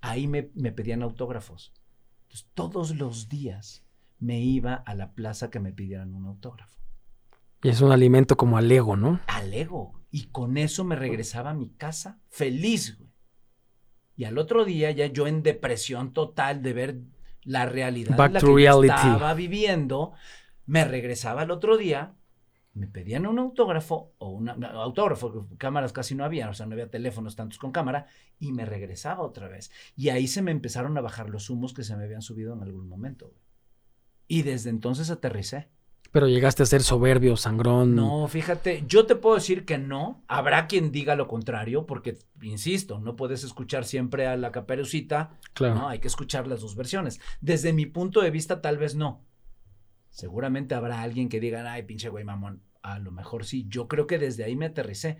Ahí me, me pedían autógrafos. Entonces todos los días me iba a la plaza que me pidieran un autógrafo. Y es un alimento como al ego, ¿no? al ego. Y con eso me regresaba a mi casa feliz, güey. Y al otro día ya yo en depresión total de ver la realidad Back en la que yo estaba viviendo, me regresaba al otro día, me pedían un autógrafo o no, autógrafo, cámaras casi no había, o sea, no había teléfonos tantos con cámara y me regresaba otra vez. Y ahí se me empezaron a bajar los humos que se me habían subido en algún momento. güey. Y desde entonces aterricé. Pero llegaste a ser soberbio, sangrón. No, fíjate, yo te puedo decir que no. Habrá quien diga lo contrario, porque, insisto, no puedes escuchar siempre a la caperucita, Claro. ¿no? Hay que escuchar las dos versiones. Desde mi punto de vista, tal vez no. Seguramente habrá alguien que diga, ay, pinche güey mamón. A lo mejor sí. Yo creo que desde ahí me aterricé.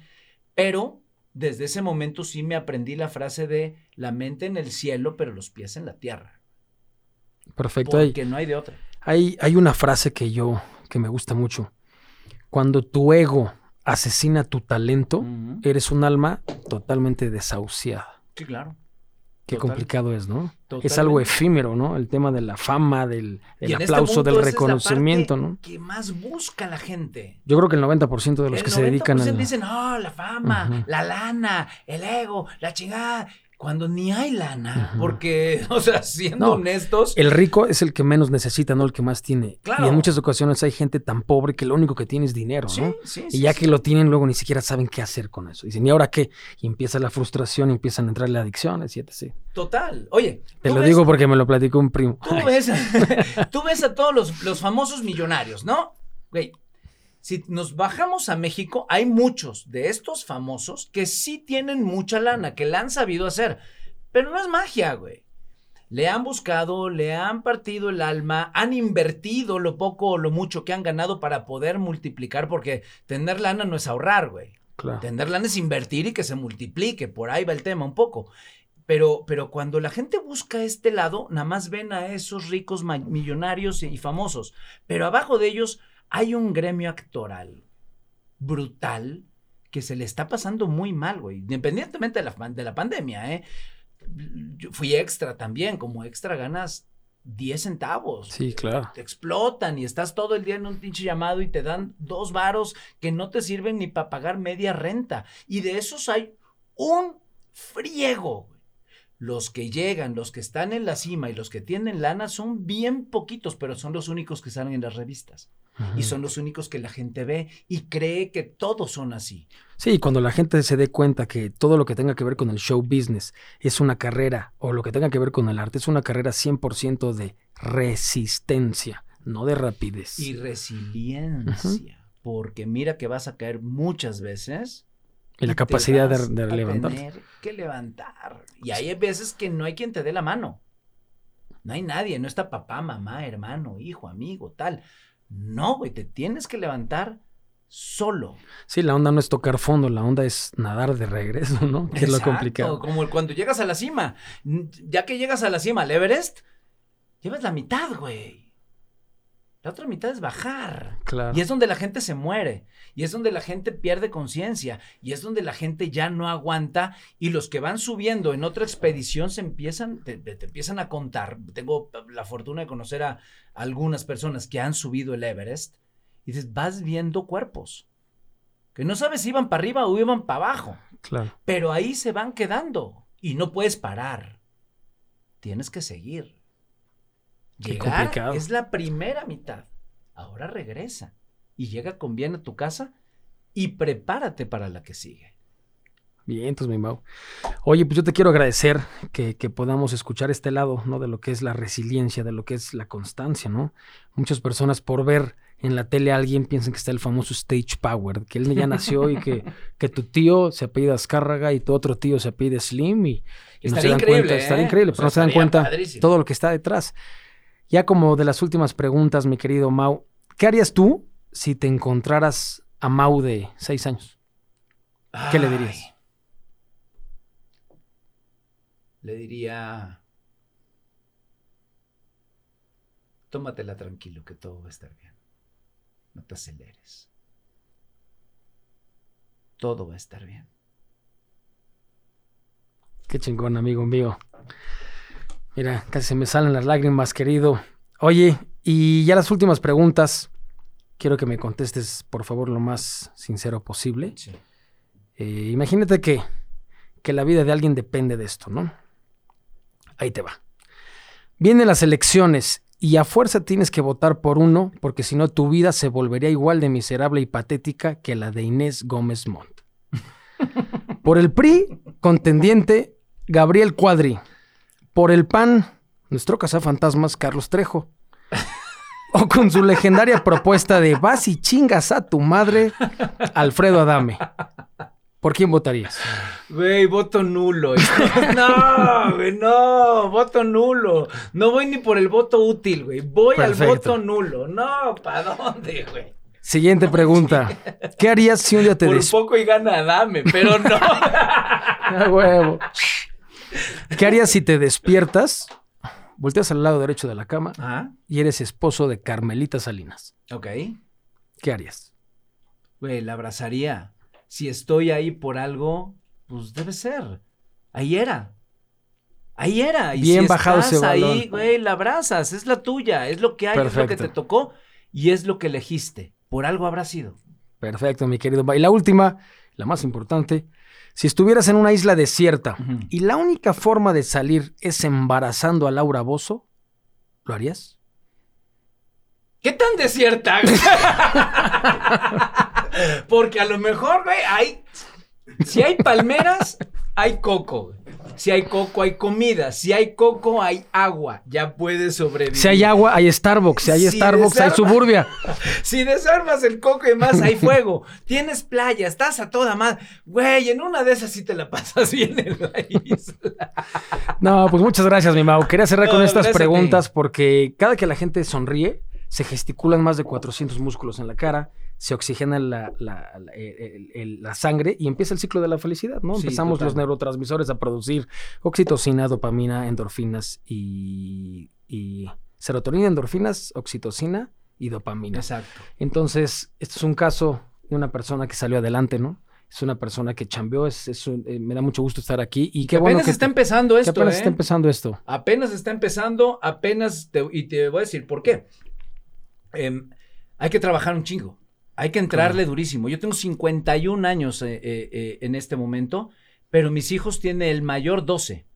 Pero desde ese momento sí me aprendí la frase de la mente en el cielo, pero los pies en la tierra. Perfecto. Hay, Porque no hay de otra. hay, hay una frase que yo, que me gusta mucho. Cuando tu ego asesina tu talento, eres un alma totalmente desahuciada. Sí, claro. Qué Total. complicado es, ¿no? Es Totalmente. algo efímero, ¿no? El tema de la fama, del el Y en este aplauso, del esa es la reconocimiento, parte ¿no? Que más busca la gente. Yo creo que el 90% de los el que se dedican a... 90% dicen, oh, la fama, Ujú. la lana, el ego, la chingada. Cuando ni hay lana. Porque, o sea, siendo No, honestos. El rico es el que menos necesita, no el que más tiene. Claro. Y en muchas ocasiones hay gente tan pobre que lo único que tiene es dinero, sí, ¿no? sí, Y ya sí. que lo tienen, luego ni siquiera saben qué hacer con eso. Dicen, ¿y ahora qué? Y empieza la frustración, y empiezan a entrarle adicciones y etc. Total. Oye. Te lo ves- digo porque me lo platicó un primo. Tú ves, tú ves a todos los, los famosos millonarios, ¿no? Güey, si nos bajamos a México, hay muchos de estos famosos que sí tienen mucha lana, que la han sabido hacer. Pero no es magia, güey. le han buscado, le han partido el alma, han invertido lo poco o lo mucho que han ganado para poder multiplicar, porque tener lana no es ahorrar, güey. Claro. Tener lana es invertir y que se multiplique, por ahí va el tema un poco. Pero, pero cuando la gente busca este lado, nada más ven a esos ricos millonarios y famosos. Pero abajo de ellos hay un gremio actoral brutal que se le está pasando muy mal, güey. Independientemente de la, de la pandemia, ¿eh? Yo fui extra también. Como extra ganas 10 centavos. Sí, claro. Te explotan y estás todo el día en un pinche llamado y te dan dos varos que no te sirven ni para pagar media renta. Y de esos hay un friego. Los que llegan, los que están en la cima y los que tienen lana son bien poquitos, pero son los únicos que salen en las revistas. Y son los únicos que la gente ve y cree que todos son así. Sí, cuando la gente se dé cuenta que todo lo que tenga que ver con el show business es una carrera, o lo que tenga que ver con el arte es una carrera 100% de resistencia, no de rapidez. Y resiliencia. Porque mira que vas a caer muchas veces. Y la capacidad de, levantarte. tener que levantar. Y hay veces que no hay quien te dé la mano. No hay nadie, no está papá, mamá, hermano, hijo, amigo, tal. No, güey, te tienes que levantar solo. Sí, la onda no es tocar fondo, la onda es nadar de regreso, ¿no? Que es lo Exacto, complicado. Como cuando llegas a la cima. Ya que llegas a la cima, al Everest, llevas la mitad, güey. La otra mitad es bajar. Claro. Y es donde la gente se muere. Y es donde la gente pierde conciencia. Y es donde la gente ya no aguanta. Y los que van subiendo en otra expedición se empiezan, te, te- te empiezan a contar. Tengo la fortuna de conocer a algunas personas que han subido el Everest. Y dices, vas viendo cuerpos. Que no sabes si iban para arriba o iban para abajo. Claro. Pero ahí se van quedando. Y no puedes parar. Tienes que seguir. Llegar es la primera mitad. Ahora regresa. Y llega con bien a tu casa y prepárate para la que sigue. Bien, entonces mi Mau. Oye, pues yo te quiero agradecer que, que podamos escuchar este lado, ¿no? De lo que es la resiliencia, de lo que es la constancia, ¿no? Muchas personas por ver en la tele a alguien piensan que está el famoso stage power, que él ya nació y que, que tu tío se apellida Azcárraga y tu otro tío se apellida Slim y, y no se dan cuenta, ¿eh? estaría increíble, O pero no se dan cuenta padrísimo. todo lo que está detrás. Ya como de las últimas preguntas, mi querido Mau, ¿qué harías tú si te encontraras a Mau de seis años? ¿Qué le dirías? Le diría. Tómatela tranquilo, que todo va a estar bien. No te aceleres. Todo va a estar bien. Qué chingón, amigo mío. Mira, casi se me salen las lágrimas, querido. Oye, y ya las últimas preguntas. Quiero que me contestes, por favor, lo más sincero posible. Sí. Eh, imagínate que, que la vida de alguien depende de esto, ¿no? Ahí te va. Vienen las elecciones y a fuerza tienes que votar por uno, porque si no tu vida se volvería igual de miserable y patética que la de Inés Gómez Montt. Por el PRI, contendiente Gabriel Cuadri. Por el PAN, nuestro cazafantasmas Carlos Trejo. O con su legendaria propuesta de vas y chingas a tu madre, Alfredo Adame. ¿Por quién votarías? Güey, voto nulo. No, güey, no, voto nulo. No voy ni por el voto útil, güey. Voy Perfecto. al voto nulo. No, ¿para dónde, güey? Siguiente pregunta. ¿Qué harías si un día te Por des... poco y gana dame, pero no. Ah, huevo. ¿Qué harías si te despiertas, volteas al lado derecho de la cama Ajá, y eres esposo de Carmelita Salinas? ok. ¿Qué harías? Güey, la abrazaría. Si estoy ahí por algo, pues debe ser. Ahí era. Ahí era. Y Bien si bajado estás ese ahí, balón. güey, la abrazas. Es la tuya. Es lo que hay, es lo que Perfecto. te tocó y es lo que elegiste. Por algo habrá sido. Perfecto, mi querido. Y la última, la más importante. Si estuvieras en una isla desierta y la única forma de salir es embarazando a Laura Bozo, ¿lo harías? ¿Qué tan desierta? Porque a lo mejor, güey, hay. Si hay palmeras, hay coco. güey. Si hay coco, hay comida. Si hay coco, hay agua. Ya puedes sobrevivir. Si hay agua, hay Starbucks. Si hay Si Starbucks, hay Suburbia. Si desarmas el coco y más, hay fuego. Tienes playa, estás a toda madre. Güey, en una de esas sí te la pasas bien en la isla. No, pues muchas gracias, mi Mau. Quería cerrar con estas preguntas porque cada que la gente sonríe, se gesticulan más de 400 músculos en la cara, se oxigena la, la- la- el- el- la sangre y empieza el ciclo de la felicidad, ¿no? Sí, Empezamos total. los neurotransmisores a producir oxitocina, dopamina, endorfinas y, y serotonina, endorfinas, oxitocina y dopamina. Exacto. Entonces, esto es un caso de una persona que salió adelante, ¿no? Es una persona que chambeó, es, es un- eh, me da mucho gusto estar aquí y qué bueno apenas que, está empezando que esto, apenas ¿eh? está empezando esto. Apenas está empezando, apenas, te- y te voy a decir por qué. Em, hay que trabajar un chingo. Hay que entrarle Claro. durísimo. Yo tengo 51 años eh, eh, eh, en este momento, pero mis hijos tienen el mayor 12.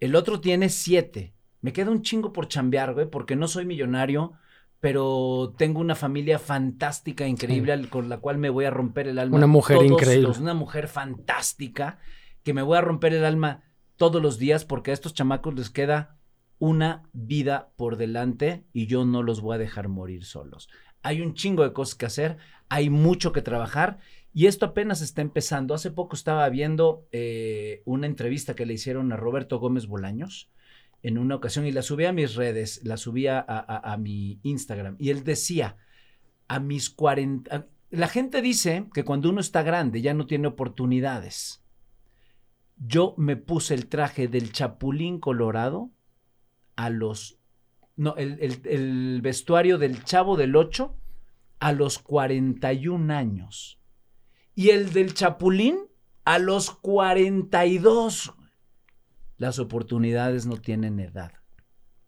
El otro tiene 7. Me queda un chingo por chambear, güey, porque no soy millonario, pero tengo una familia fantástica, increíble, con la cual me voy a romper el alma. Una mujer todos increíble. los- una mujer fantástica, que me voy a romper el alma todos los días, porque a estos chamacos les queda una vida por delante y yo no los voy a dejar morir solos. Hay un chingo de cosas que hacer, hay mucho que trabajar y esto apenas está empezando. Hace poco estaba viendo eh, una entrevista que le hicieron a Roberto Gómez Bolaños en una ocasión y la subí a mis redes, la subí a, mi Instagram y él decía, a mis 40... a- La gente dice que cuando uno está grande ya no tiene oportunidades. Yo me puse el traje del Chapulín Colorado a los... No, el, el- el vestuario del Chavo del 8 a los 41 años. Y el del Chapulín a los 42. Las oportunidades no tienen edad.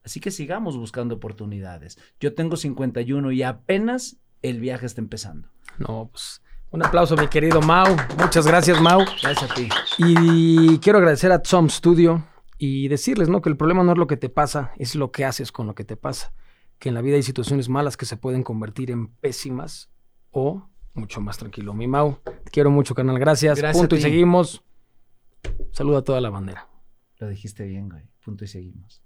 Así que sigamos buscando oportunidades. Yo tengo 51 y apenas el viaje está empezando. No, pues un aplauso, mi querido Mau. Muchas gracias, Mau. Gracias a ti. Y quiero agradecer a Tom Studio y decirles, ¿no? Que el problema no es lo que te pasa, es lo que haces con lo que te pasa. Que en la vida hay situaciones malas que se pueden convertir en pésimas o mucho más tranquilo. Mi Mau, te quiero mucho, canal. Gracias. Gracias Punto y seguimos. Saluda a toda la bandera. Lo dijiste bien, güey. Punto y seguimos.